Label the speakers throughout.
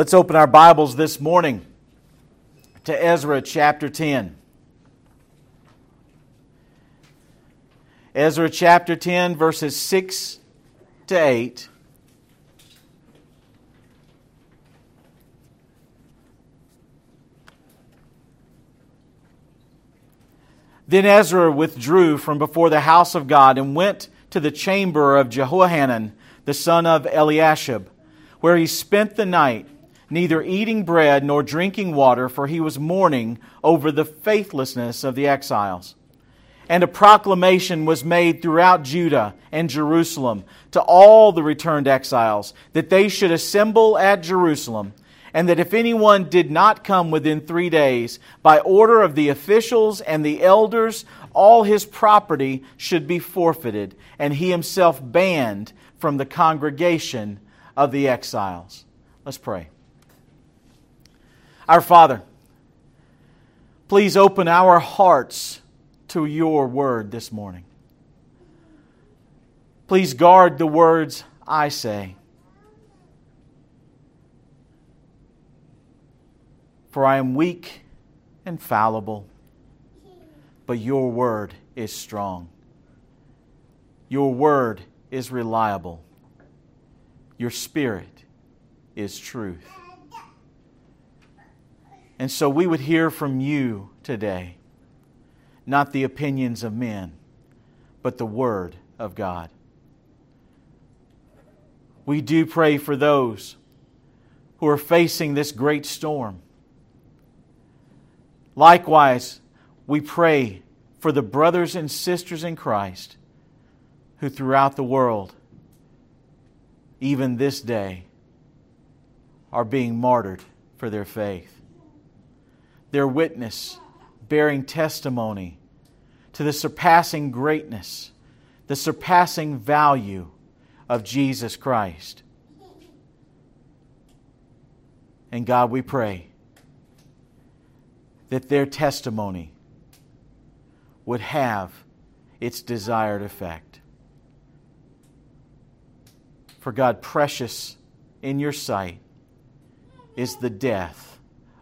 Speaker 1: Let's open our Bibles this morning to Ezra chapter 10. Ezra chapter 10, verses 6 to 8. Then Ezra withdrew from before the house of God and went to the chamber of Jehohanan, the son of Eliashib, where he spent the night, neither eating bread nor drinking water, for he was mourning over the faithlessness of the exiles. And a proclamation was made throughout Judah and Jerusalem to all the returned exiles that they should assemble at Jerusalem and that if anyone did not come within three days, by order of the officials and the elders, all his property should be forfeited, and he himself banned from the congregation of the exiles. Let's pray. Our Father, please open our hearts to your word this morning. Please guard the words I say For I am weak and fallible, but your word is strong. Your word is reliable. Your spirit is truth. And so we would hear from you today, not the opinions of men, but the word of God. We do pray for those who are facing this great storm Likewise, we pray for the brothers and sisters in Christ who throughout the world, even this day, are being martyred for their faith. Their witness bearing testimony to the surpassing greatness, the surpassing value of Jesus Christ. And God, we pray that their testimony would have its desired effect. For God, precious in your sight is the death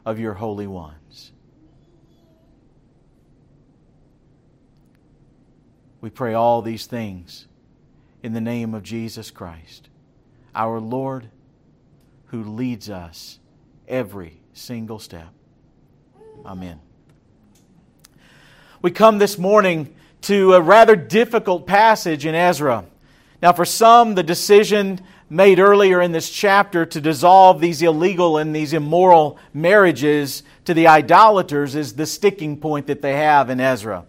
Speaker 1: of your holy ones. We pray all these things in the name of Jesus Christ, our Lord, who leads us every single step. Amen. We come this morning to a rather difficult passage in Ezra. Now, for some, the decision made earlier in this chapter to dissolve these illegal and these immoral marriages to the idolaters is the sticking point that they have in Ezra.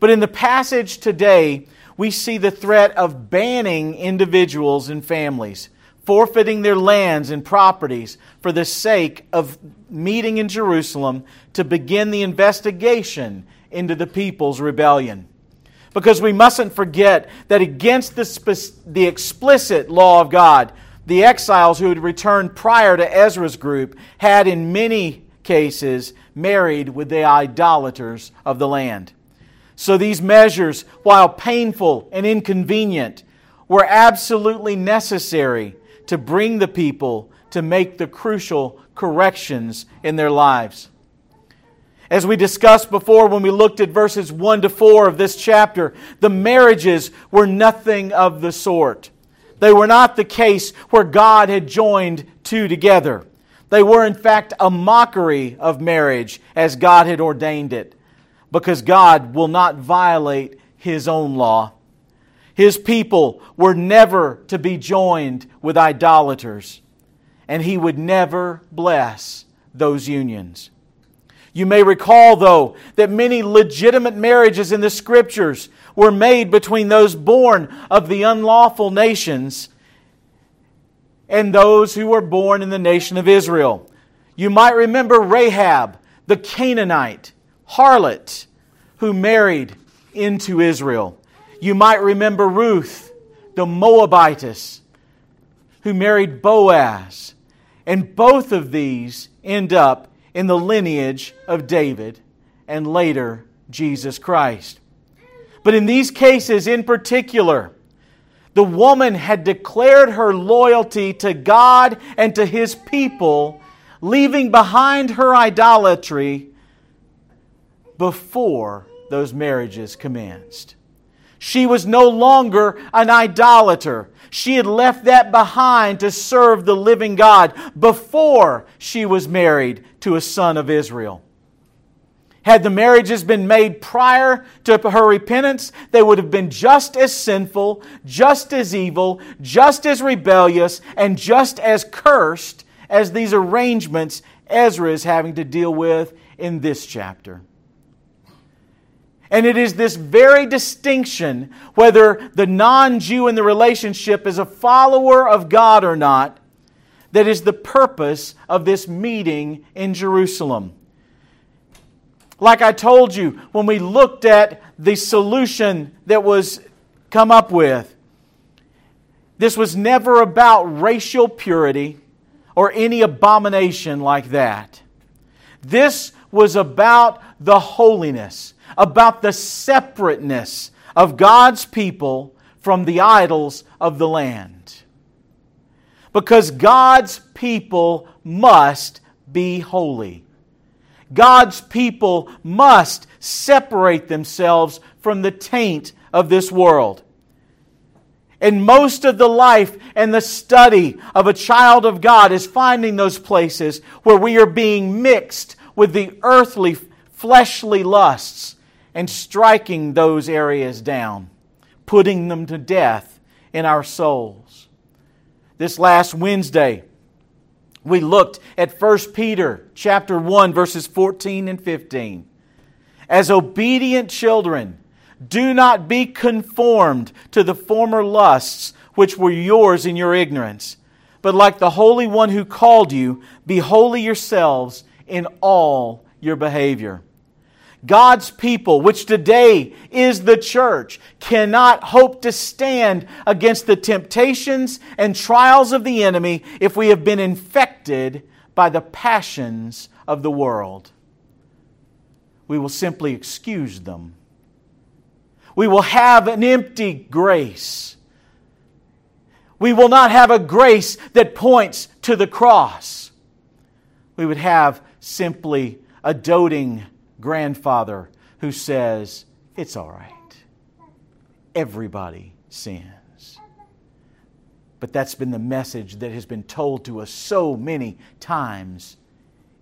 Speaker 1: But in the passage today, we see the threat of banning individuals and families forfeiting their lands and properties for the sake of meeting in Jerusalem to begin the investigation into the people's rebellion. Because we mustn't forget that against the, the explicit law of God, the exiles who had returned prior to Ezra's group had, in many cases, married with the idolaters of the land. So these measures, while painful and inconvenient, were absolutely necessary to bring the people to make the crucial corrections in their lives. As we discussed before when we looked at verses 1 to 4 of this chapter, the marriages were nothing of the sort. They were not the case where God had joined two together. They were, in fact, a mockery of marriage as God had ordained it, because God will not violate His own law. His people were never to be joined with idolaters, and he would never bless those unions. You may recall, though, that many legitimate marriages in the Scriptures were made between those born of the unlawful nations and those who were born in the nation of Israel. You might remember Rahab, the Canaanite harlot, who married into Israel. You might remember Ruth, the Moabitess, who married Boaz. And both of these end up in the lineage of David and later Jesus Christ. But in these cases in particular, The woman had declared her loyalty to God and to his people, leaving behind her idolatry before those marriages commenced. She was no longer an idolater. She had left that behind to serve the living God before she was married to a son of Israel. Had the marriages been made prior to her repentance, they would have been just as sinful, just as evil, just as rebellious, and just as cursed as these arrangements Ezra is having to deal with in this chapter. And it is this very distinction, whether the non Jew in the relationship is a follower of God or not, that is the purpose of this meeting in Jerusalem. Like I told you, when we looked at the solution that was come up with, this was never about racial purity or any abomination like that. This was about the holiness, about the separateness of God's people from the idols of the land. Because God's people must be holy. God's people must separate themselves from the taint of this world. And most of the life and the study of a child of God is finding those places where we are being mixed with the earthly, fleshly lusts and striking those areas down, putting them to death in our souls. This last Wednesday, we looked at 1 Peter chapter 1 verses 14 and 15. As obedient children, do not be conformed to the former lusts which were yours in your ignorance, but like the Holy One who called you, be holy yourselves in all your behavior. God's people, which today is the church, cannot hope to stand against the temptations and trials of the enemy if we have been infected by the passions of the world. We will simply excuse them. We will have an empty grace. We will not have a grace that points to the cross. We would have simply a doting grandfather who says, It's all right. Everybody sins. But that's been the message that has been told to us so many times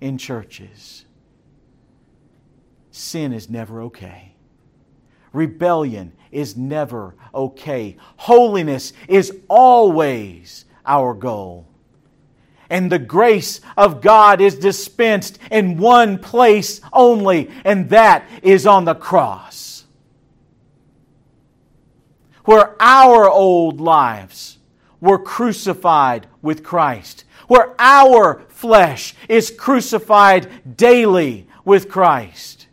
Speaker 1: in churches. Sin is never okay. Rebellion is never okay. Holiness is always our goal and the grace of God is dispensed in one place only, and that is on the cross. Where our old lives were crucified with Christ, where our flesh is crucified daily with Christ,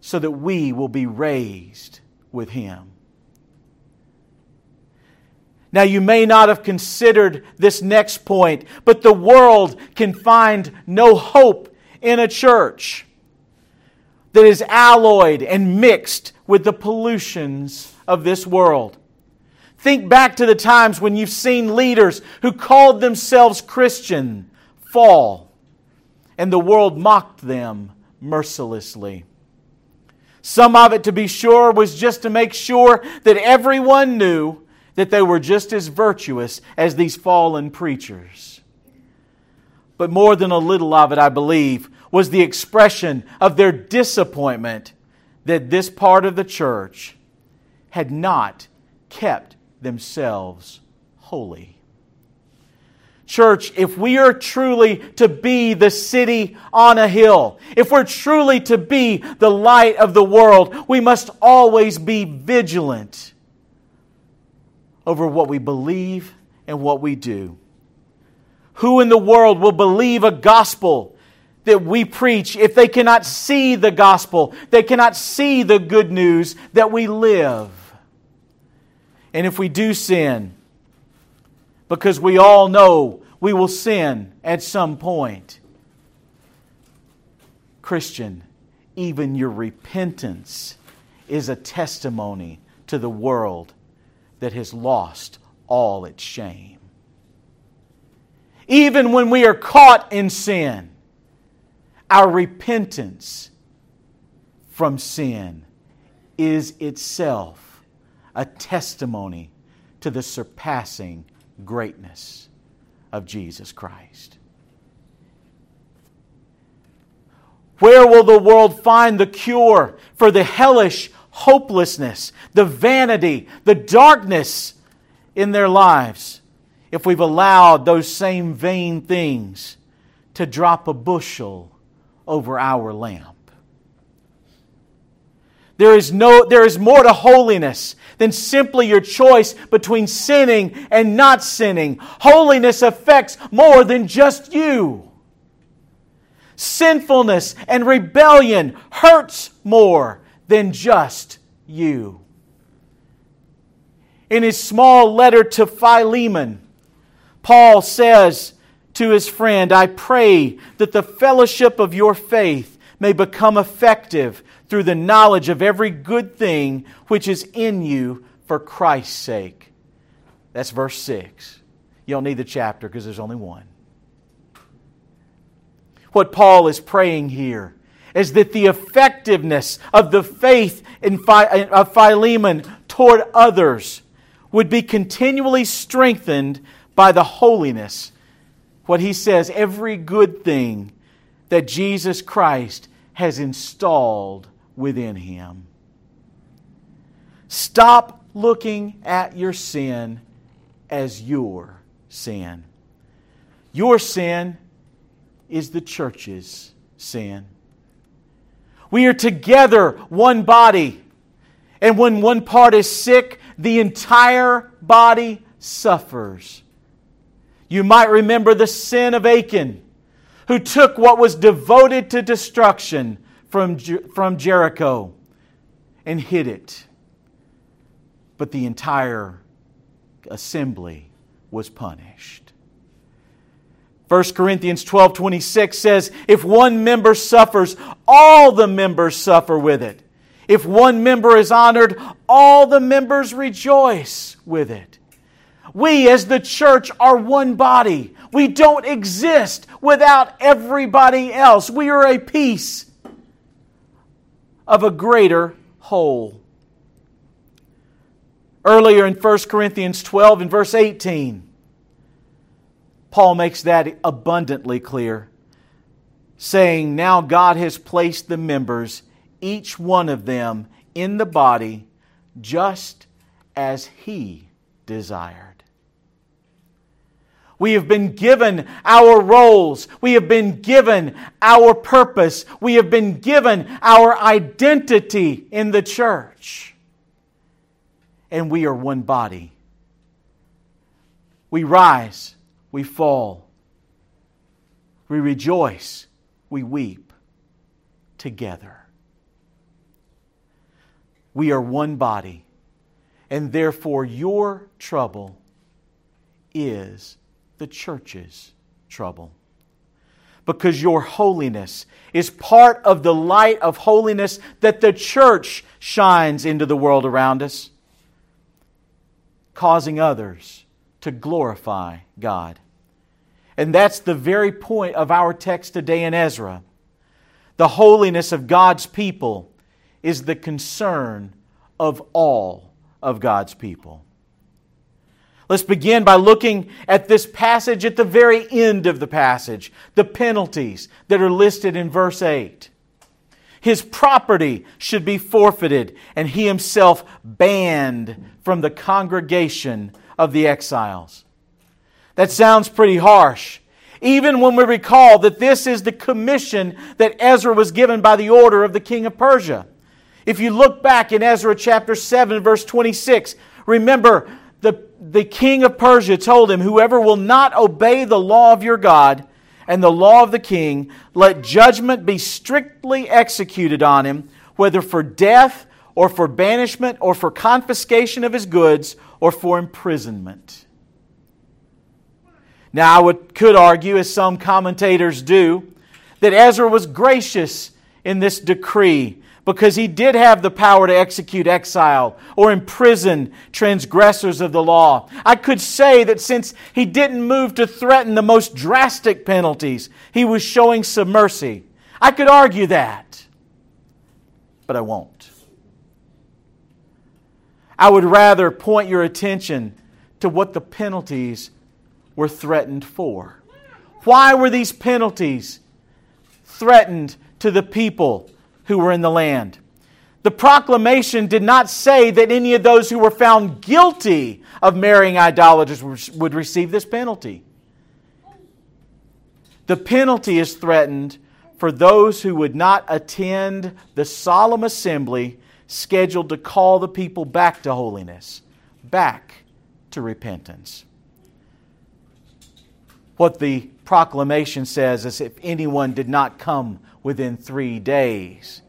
Speaker 1: so that we will be raised with Him. Now, you may not have considered this next point, but the world can find no hope in a church that is alloyed and mixed with the pollutions of this world. Think back to the times when you've seen leaders who called themselves Christian fall, and the world mocked them mercilessly. Some of it, to be sure, was just to make sure that everyone knew that they were just as virtuous as these fallen preachers. But more than a little of it, I believe, was the expression of their disappointment that this part of the church had not kept themselves holy. Church, if we are truly to be the city on a hill, if we're truly to be the light of the world, we must always be vigilant over what we believe and what we do. Who in the world will believe a gospel that we preach if they cannot see the gospel? They cannot see the good news that we live. And if we do sin, because we all know we will sin at some point, Christian, even your repentance is a testimony to the world that has lost all its shame. Even when we are caught in sin, our repentance from sin is itself a testimony to the surpassing greatness of Jesus Christ. Where will the world find the cure for the hellish hopelessness, the vanity, the darkness in their lives if we've allowed those same vain things to drop a bushel over our lamp? There is, no, there is more to holiness than simply your choice between sinning and not sinning. Holiness affects more than just you. Sinfulness and rebellion hurts more than just you. In his small letter to Philemon, Paul says to his friend, I pray that the fellowship of your faith may become effective through the knowledge of every good thing which is in you for Christ's sake. That's verse 6. You don't need the chapter because there's only one. What Paul is praying here is that the effectiveness of the faith in of Philemon toward others would be continually strengthened by the holiness, what he says, every good thing that Jesus Christ has installed within him. Stop looking at your sin as your sin. Your sin is the church's sin. We are together one body. And when one part is sick, the entire body suffers. You might remember the sin of Achan, who took what was devoted to destruction from, from Jericho and hid it. But the entire assembly was punished. 1 Corinthians 12 26 says, If one member suffers, all the members suffer with it. If one member is honored, all the members rejoice with it. We, as the church, are one body. We don't exist without everybody else. We are a piece of a greater whole. Earlier in 1 Corinthians 12 and verse 18, Paul makes that abundantly clear, saying, Now God has placed the members, each one of them, in the body just as He desired. We have been given our roles. We have been given our purpose. We have been given our identity in the church. And we are one body. We rise, we fall, we rejoice, we weep together. We are one body, and therefore your trouble is the church's trouble. Because your holiness is part of the light of holiness that the church shines into the world around us, causing others to glorify God. And that's the very point of our text today in Ezra. The holiness of God's people is the concern of all of God's people. Let's begin by looking at this passage at the very end of the passage, the penalties that are listed in verse 8. His property should be forfeited, and he himself banned from the congregation of the exiles. That sounds pretty harsh, even when we recall that this is the commission that Ezra was given by the order of the king of Persia. If you look back in Ezra chapter 7, verse 26, remember the, the king of Persia told him, Whoever will not obey the law of your God and the law of the king, let judgment be strictly executed on him, whether for death or for banishment or for confiscation of his goods or for imprisonment. Now, I would, could argue, as some commentators do, that Ezra was gracious in this decree because he did have the power to execute exile or imprison transgressors of the law. I could say that since he didn't move to threaten the most drastic penalties, he was showing some mercy. I could argue that, but I won't. I would rather point your attention to what the penalties were threatened for. Why were these penalties threatened to the people who were in the land? The proclamation did not say that any of those who were found guilty of marrying idolaters would receive this penalty. The penalty is threatened for those who would not attend the solemn assembly scheduled to call the people back to holiness, back to repentance. What the proclamation says is if anyone did not come within three days,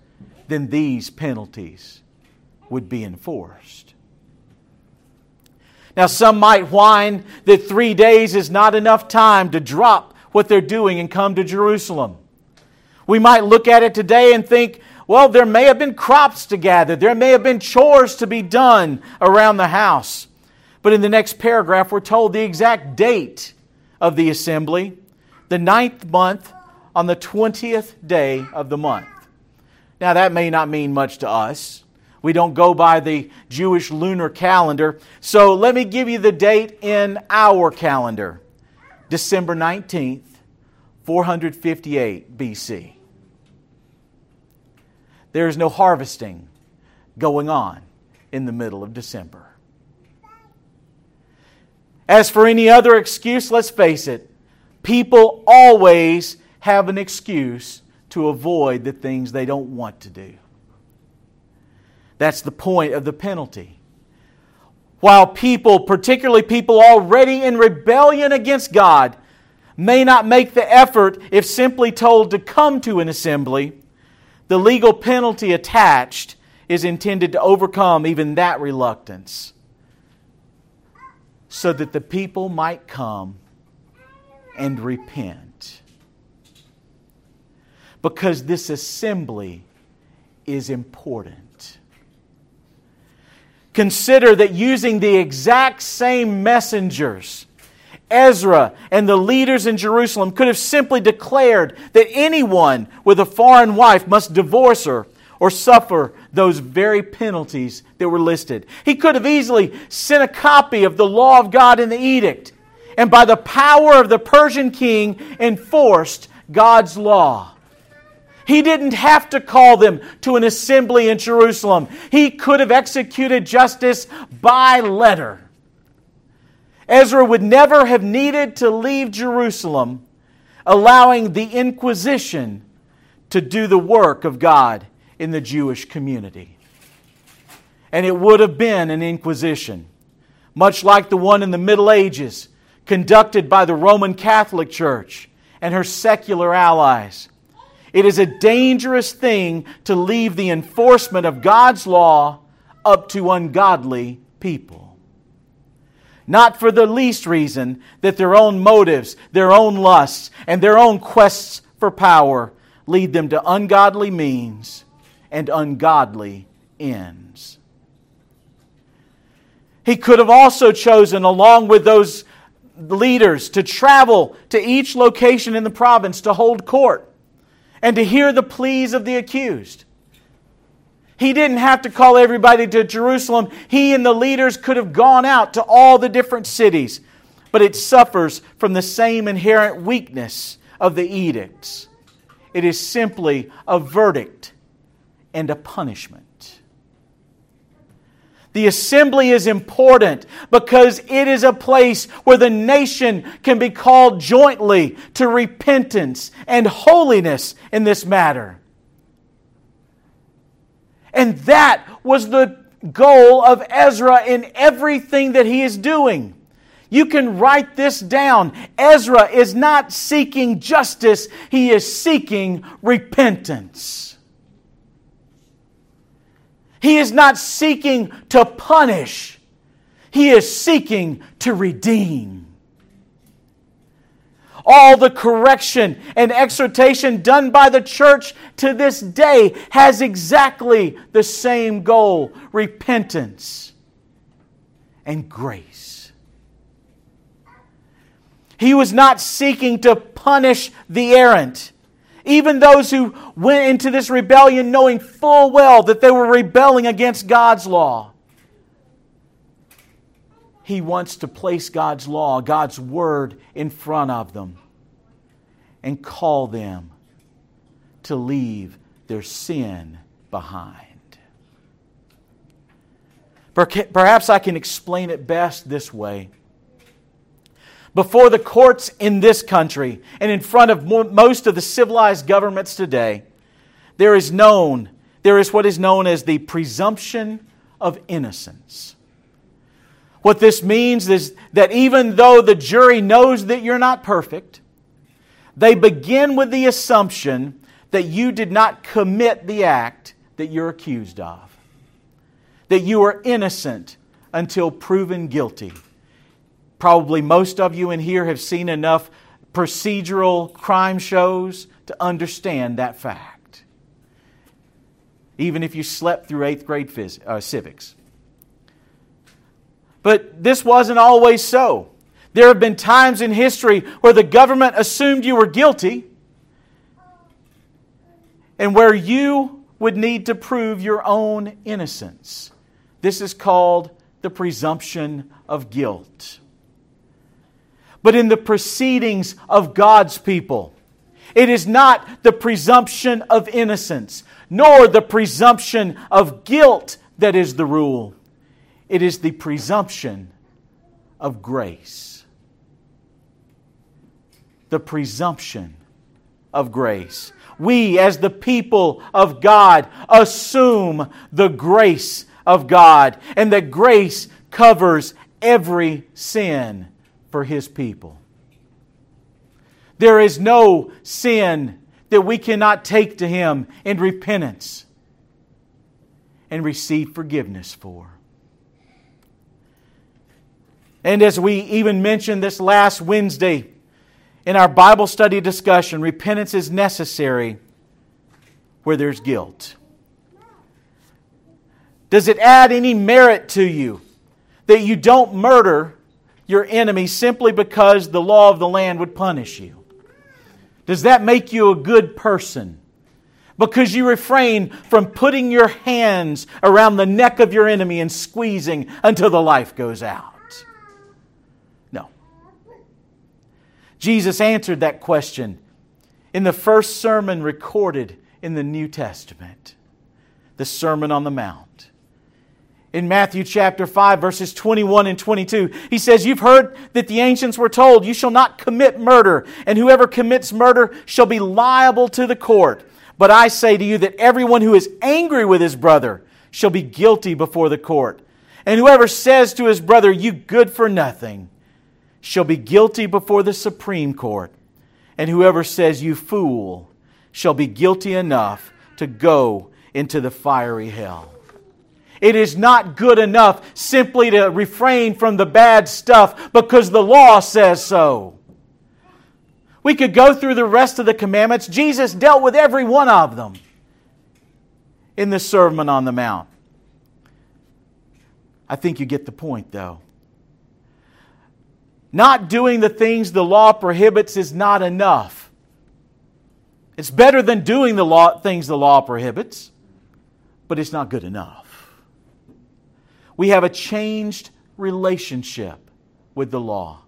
Speaker 1: then these penalties would be enforced. Now, some might whine that three days is not enough time to drop what they're doing and come to Jerusalem. We might look at it today and think, well, there may have been crops to gather, there may have been chores to be done around the house. But in the next paragraph, we're told the exact date of the assembly the ninth month on the 20th day of the month. Now, that may not mean much to us. We don't go by the Jewish lunar calendar. So let me give you the date in our calendar December 19th, 458 BC there is no harvesting going on in the middle of December. As for any other excuse, let's face it, people always have an excuse to avoid the things they don't want to do. That's the point of the penalty. While people, particularly people already in rebellion against God, may not make the effort if simply told to come to an assembly, the legal penalty attached is intended to overcome even that reluctance so that the people might come and repent. Because this assembly is important. Consider that using the exact same messengers Ezra and the leaders in Jerusalem could have simply declared that anyone with a foreign wife must divorce her or suffer those very penalties that were listed. He could have easily sent a copy of the law of God in the edict and by the power of the Persian king enforced God's law. He didn't have to call them to an assembly in Jerusalem. He could have executed justice by letter. Ezra would never have needed to leave Jerusalem, allowing the Inquisition to do the work of God in the Jewish community. And it would have been an Inquisition, much like the one in the Middle Ages, conducted by the Roman Catholic Church and her secular allies. It is a dangerous thing to leave the enforcement of God's law up to ungodly people not for the least reason that their own motives, their own lusts, and their own quests for power lead them to ungodly means and ungodly ends. He could have also chosen, along with those leaders, to travel to each location in the province to hold court and to hear the pleas of the accused. He didn't have to call everybody to Jerusalem. He and the leaders could have gone out to all the different cities. But it suffers from the same inherent weakness of the edicts. It is simply a verdict and a punishment. The assembly is important because it is a place where the nation can be called jointly to repentance and holiness in this matter. And that was the goal of Ezra in everything that he is doing. You can write this down. Ezra is not seeking justice, he is seeking repentance. He is not seeking to punish, he is seeking to redeem. All the correction and exhortation done by the church to this day has exactly the same goal repentance and grace. He was not seeking to punish the errant. Even those who went into this rebellion knowing full well that they were rebelling against God's law. He wants to place God's law, God's word in front of them and call them to leave their sin behind. Perhaps I can explain it best this way. Before the courts in this country and in front of most of the civilized governments today, there is known, there is what is known as the presumption of innocence. What this means is that even though the jury knows that you're not perfect, they begin with the assumption that you did not commit the act that you're accused of, that you are innocent until proven guilty. Probably most of you in here have seen enough procedural crime shows to understand that fact, even if you slept through eighth grade phys- uh, civics. But this wasn't always so. There have been times in history where the government assumed you were guilty and where you would need to prove your own innocence. This is called the presumption of guilt. But in the proceedings of God's people, it is not the presumption of innocence, nor the presumption of guilt that is the rule. It is the presumption of grace. The presumption of grace. We, as the people of God, assume the grace of God, and that grace covers every sin for His people. There is no sin that we cannot take to Him in repentance and receive forgiveness for. And as we even mentioned this last Wednesday in our Bible study discussion, repentance is necessary where there's guilt. Does it add any merit to you that you don't murder your enemy simply because the law of the land would punish you? Does that make you a good person? Because you refrain from putting your hands around the neck of your enemy and squeezing until the life goes out. No. Jesus answered that question in the first sermon recorded in the New Testament, the Sermon on the Mount. In Matthew chapter 5, verses 21 and 22, he says, You've heard that the ancients were told, You shall not commit murder, and whoever commits murder shall be liable to the court. But I say to you that everyone who is angry with his brother shall be guilty before the court. And whoever says to his brother, You good for nothing, shall be guilty before the Supreme Court, and whoever says, You fool, shall be guilty enough to go into the fiery hell. It is not good enough simply to refrain from the bad stuff because the law says so. We could go through the rest of the commandments. Jesus dealt with every one of them in the Sermon on the Mount. I think you get the point, though. Not doing the things the law prohibits is not enough. It's better than doing the law, things the law prohibits, but it's not good enough. We have a changed relationship with the law.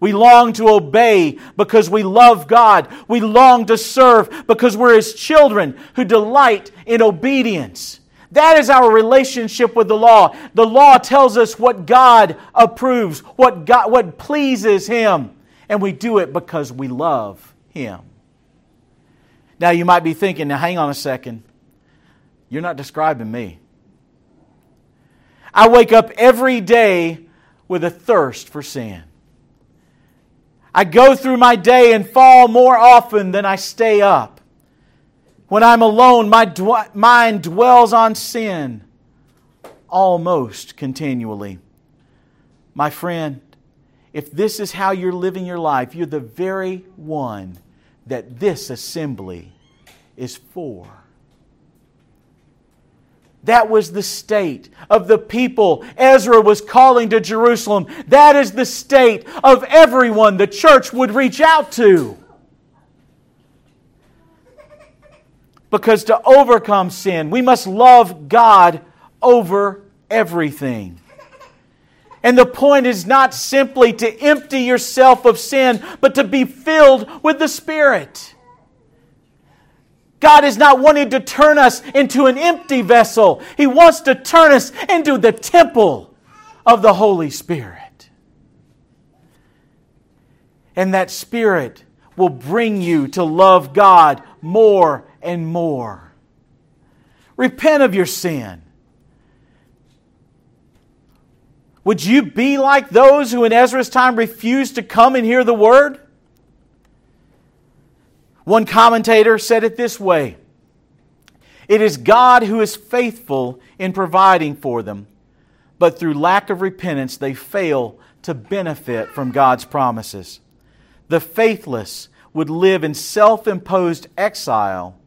Speaker 1: We long to obey because we love God. We long to serve because we're His children who delight in obedience. That is our relationship with the law. The law tells us what God approves, what, God, what pleases Him, and we do it because we love Him. Now, you might be thinking, now hang on a second. You're not describing me. I wake up every day with a thirst for sin. I go through my day and fall more often than I stay up. When I'm alone, my d- mind dwells on sin almost continually. My friend, if this is how you're living your life, you're the very one that this assembly is for. That was the state of the people Ezra was calling to Jerusalem. That is the state of everyone the church would reach out to. Because to overcome sin, we must love God over everything. And the point is not simply to empty yourself of sin, but to be filled with the Spirit. God is not wanting to turn us into an empty vessel. He wants to turn us into the temple of the Holy Spirit. And that Spirit will bring you to love God more and more. Repent of your sin. Would you be like those who in Ezra's time refused to come and hear the word? One commentator said it this way It is God who is faithful in providing for them, but through lack of repentance, they fail to benefit from God's promises. The faithless would live in self imposed exile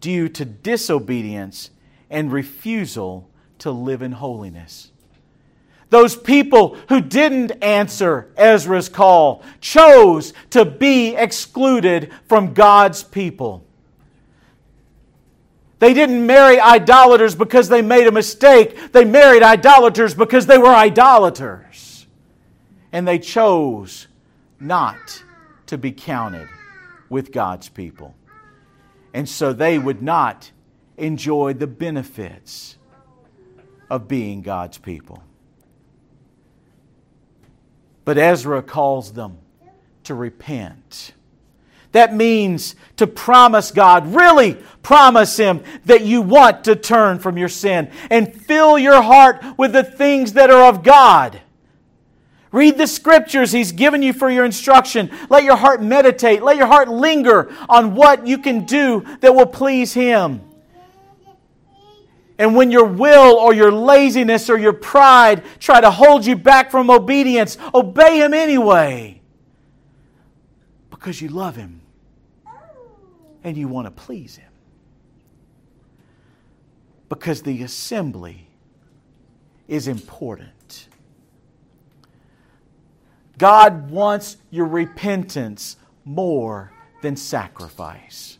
Speaker 1: due to disobedience and refusal to live in holiness. Those people who didn't answer Ezra's call chose to be excluded from God's people. They didn't marry idolaters because they made a mistake. They married idolaters because they were idolaters. And they chose not to be counted with God's people. And so they would not enjoy the benefits of being God's people. But Ezra calls them to repent. That means to promise God, really promise Him that you want to turn from your sin and fill your heart with the things that are of God. Read the scriptures He's given you for your instruction. Let your heart meditate. Let your heart linger on what you can do that will please Him. And when your will or your laziness or your pride try to hold you back from obedience, obey Him anyway. Because you love Him and you want to please Him. Because the assembly is important. God wants your repentance more than sacrifice.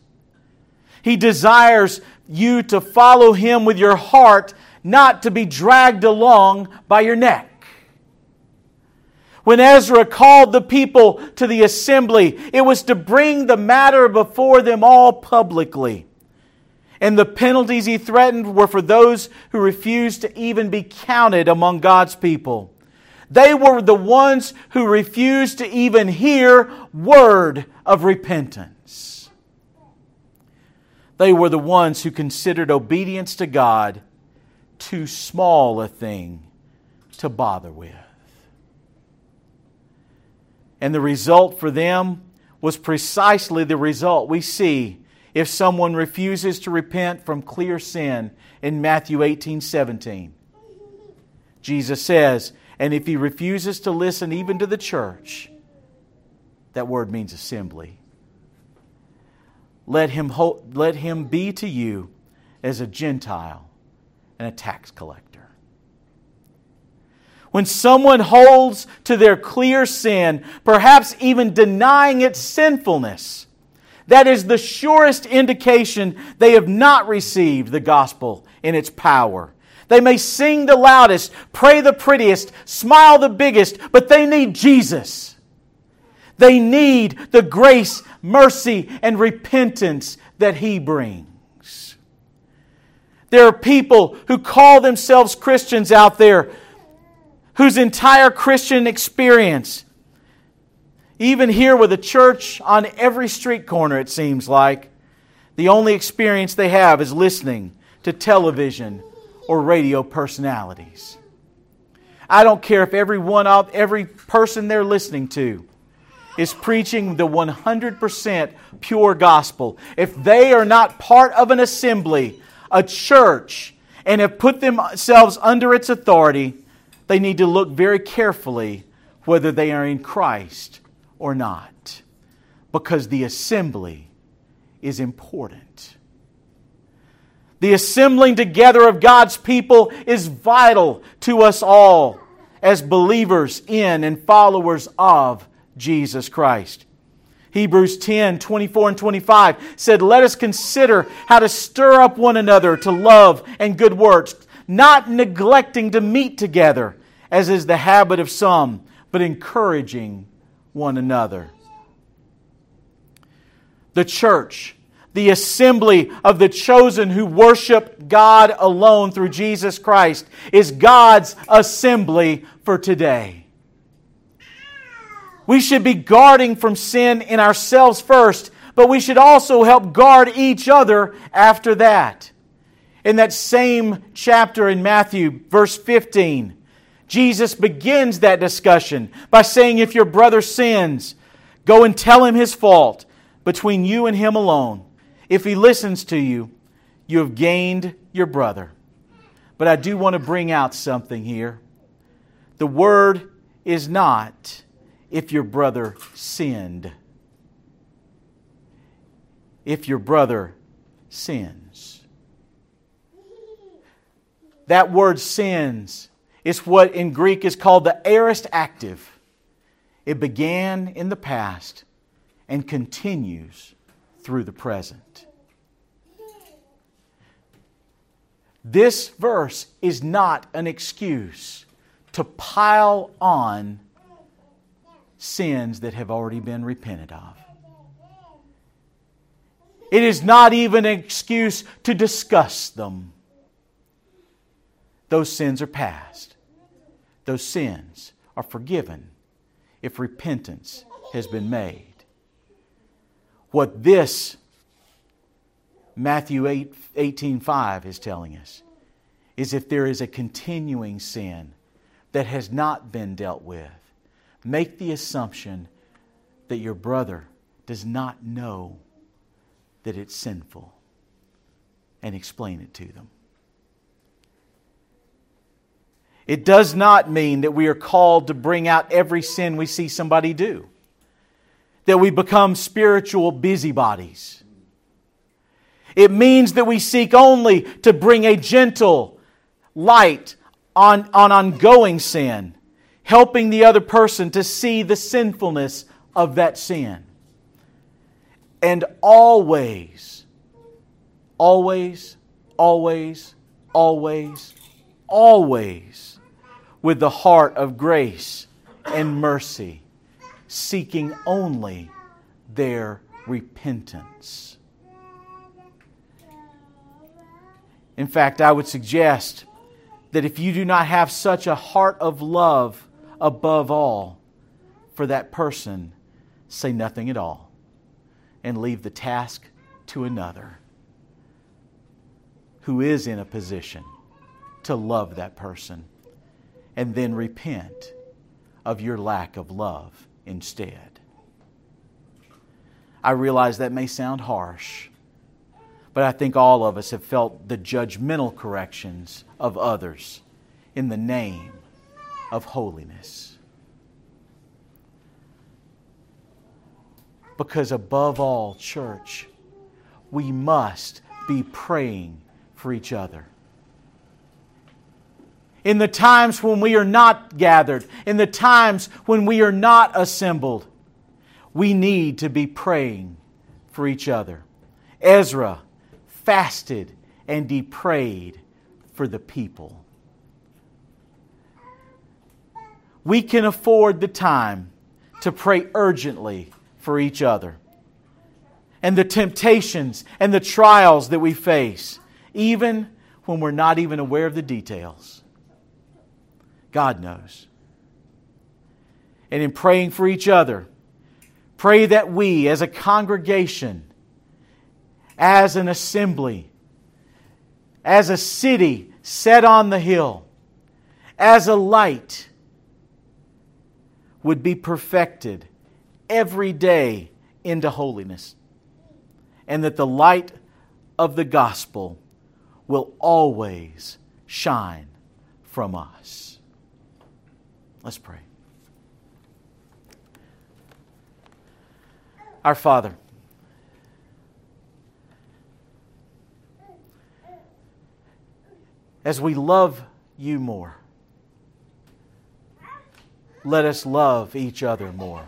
Speaker 1: He desires you to follow Him with your heart, not to be dragged along by your neck. When Ezra called the people to the assembly, it was to bring the matter before them all publicly. And the penalties he threatened were for those who refused to even be counted among God's people. They were the ones who refused to even hear word of repentance. They were the ones who considered obedience to God too small a thing to bother with. And the result for them was precisely the result we see if someone refuses to repent from clear sin in Matthew 18 17. Jesus says, and if he refuses to listen even to the church, that word means assembly let him, let him be to you as a Gentile and a tax collector. When someone holds to their clear sin, perhaps even denying its sinfulness, that is the surest indication they have not received the gospel in its power. They may sing the loudest, pray the prettiest, smile the biggest, but they need Jesus. They need the grace, mercy, and repentance that He brings. There are people who call themselves Christians out there whose entire Christian experience, even here with a church on every street corner, it seems like, the only experience they have is listening to television or radio personalities. I don't care if every one of every person they're listening to is preaching the 100% pure gospel, if they are not part of an assembly, a church, and have put themselves under its authority, they need to look very carefully whether they are in Christ or not, because the assembly is important. The assembling together of God's people is vital to us all as believers in and followers of Jesus Christ. Hebrews 10 24 and 25 said, Let us consider how to stir up one another to love and good works, not neglecting to meet together, as is the habit of some, but encouraging one another. The church, the assembly of the chosen who worship God alone through Jesus Christ, is God's assembly for today. We should be guarding from sin in ourselves first, but we should also help guard each other after that. In that same chapter in Matthew, verse 15, Jesus begins that discussion by saying, If your brother sins, go and tell him his fault between you and him alone. If he listens to you, you have gained your brother. But I do want to bring out something here. The word is not if your brother sinned. If your brother sins. That word sins is what in Greek is called the aorist active. It began in the past and continues through the present. This verse is not an excuse to pile on sins that have already been repented of. It is not even an excuse to discuss them. Those sins are past. Those sins are forgiven if repentance has been made. What this Matthew 8, 18 5 is telling us is if there is a continuing sin that has not been dealt with, make the assumption that your brother does not know that it's sinful and explain it to them. It does not mean that we are called to bring out every sin we see somebody do, that we become spiritual busybodies. It means that we seek only to bring a gentle light on, on ongoing sin helping the other person to see the sinfulness of that sin. And always, always, always, always, always with the heart of grace and mercy, seeking only their repentance. In fact, I would suggest that if you do not have such a heart of love above all for that person, say nothing at all and leave the task to another who is in a position to love that person and then repent of your lack of love instead. I realize that may sound harsh, but I think all of us have felt the judgmental corrections of others in the name of holiness. Because above all, church, we must be praying for each other. In the times when we are not gathered, in the times when we are not assembled, we need to be praying for each other. Ezra fasted and he prayed for the people. We can afford the time to pray urgently for each other. And the temptations and the trials that we face, even when we're not even aware of the details. God knows. And in praying for each other, pray that we as a congregation, as an assembly, as a city set on the hill, as a light, would be perfected every day into holiness, and that the light of the gospel will always shine from us. Let's pray. Our Father, as we love you more, let us love each other more.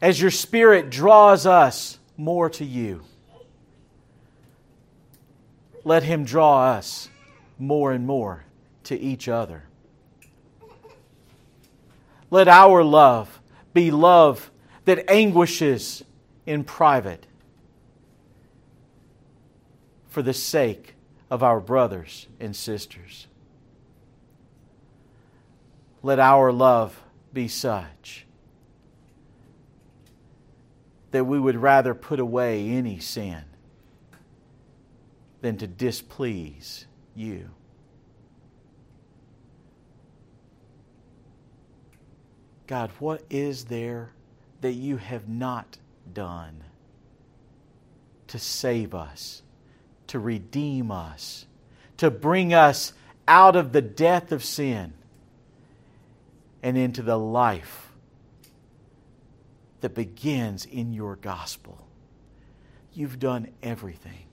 Speaker 1: As your Spirit draws us more to you, let Him draw us more and more to each other. Let our love be love that anguishes in private for the sake of our brothers and sisters. Let our love be such that we would rather put away any sin than to displease you. God, what is there that you have not done to save us, to redeem us, to bring us out of the death of sin and into the life that begins in your gospel? You've done everything.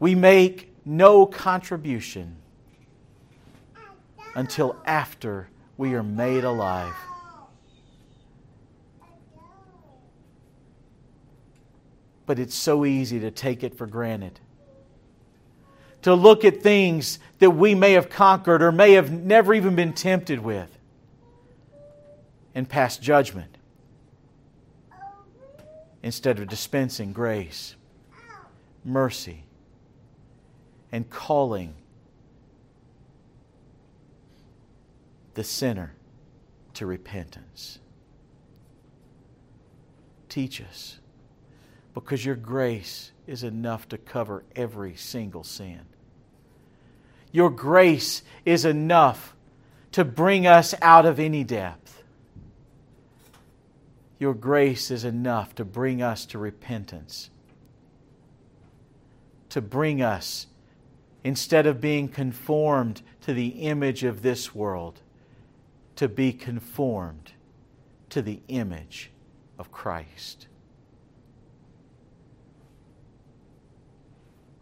Speaker 1: We make no contribution until after we are made alive. But it's so easy to take it for granted. To look at things that we may have conquered or may have never even been tempted with and pass judgment instead of dispensing grace, mercy, and calling the sinner to repentance. Teach us, because your grace is enough to cover every single sin. Your grace is enough to bring us out of any depth. Your grace is enough to bring us to repentance, to bring us, instead of being conformed to the image of this world, to be conformed to the image of Christ.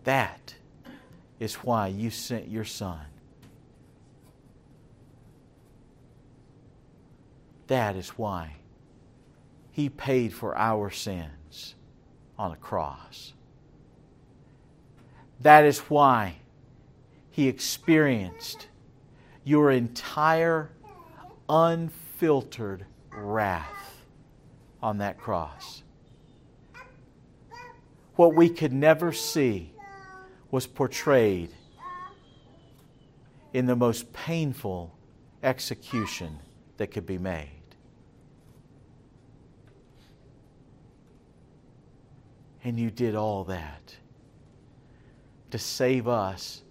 Speaker 1: That is why you sent your Son. That is why He paid for our sins on a cross. That is why He experienced your entire unfiltered wrath on that cross. What we could never see was portrayed in the most painful execution that could be made. And you did all that to save us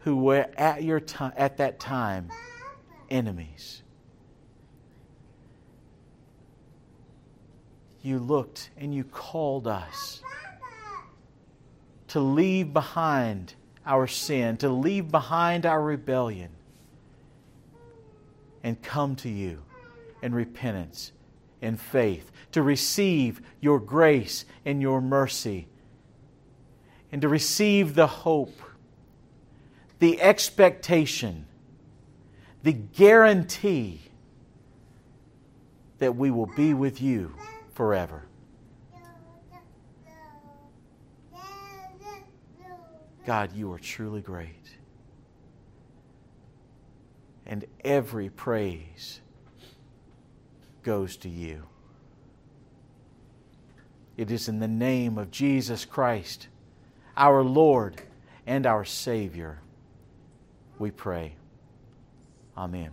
Speaker 1: who were at, your time, at that time enemies. you looked and you called us to leave behind our sin, to leave behind our rebellion, and come to you in repentance and faith, to receive your grace and your mercy, and to receive the hope, the expectation, the guarantee that we will be with you forever. God, you are truly great. And every praise goes to you. It is in the name of Jesus Christ, our Lord and our Savior, we pray. Amen.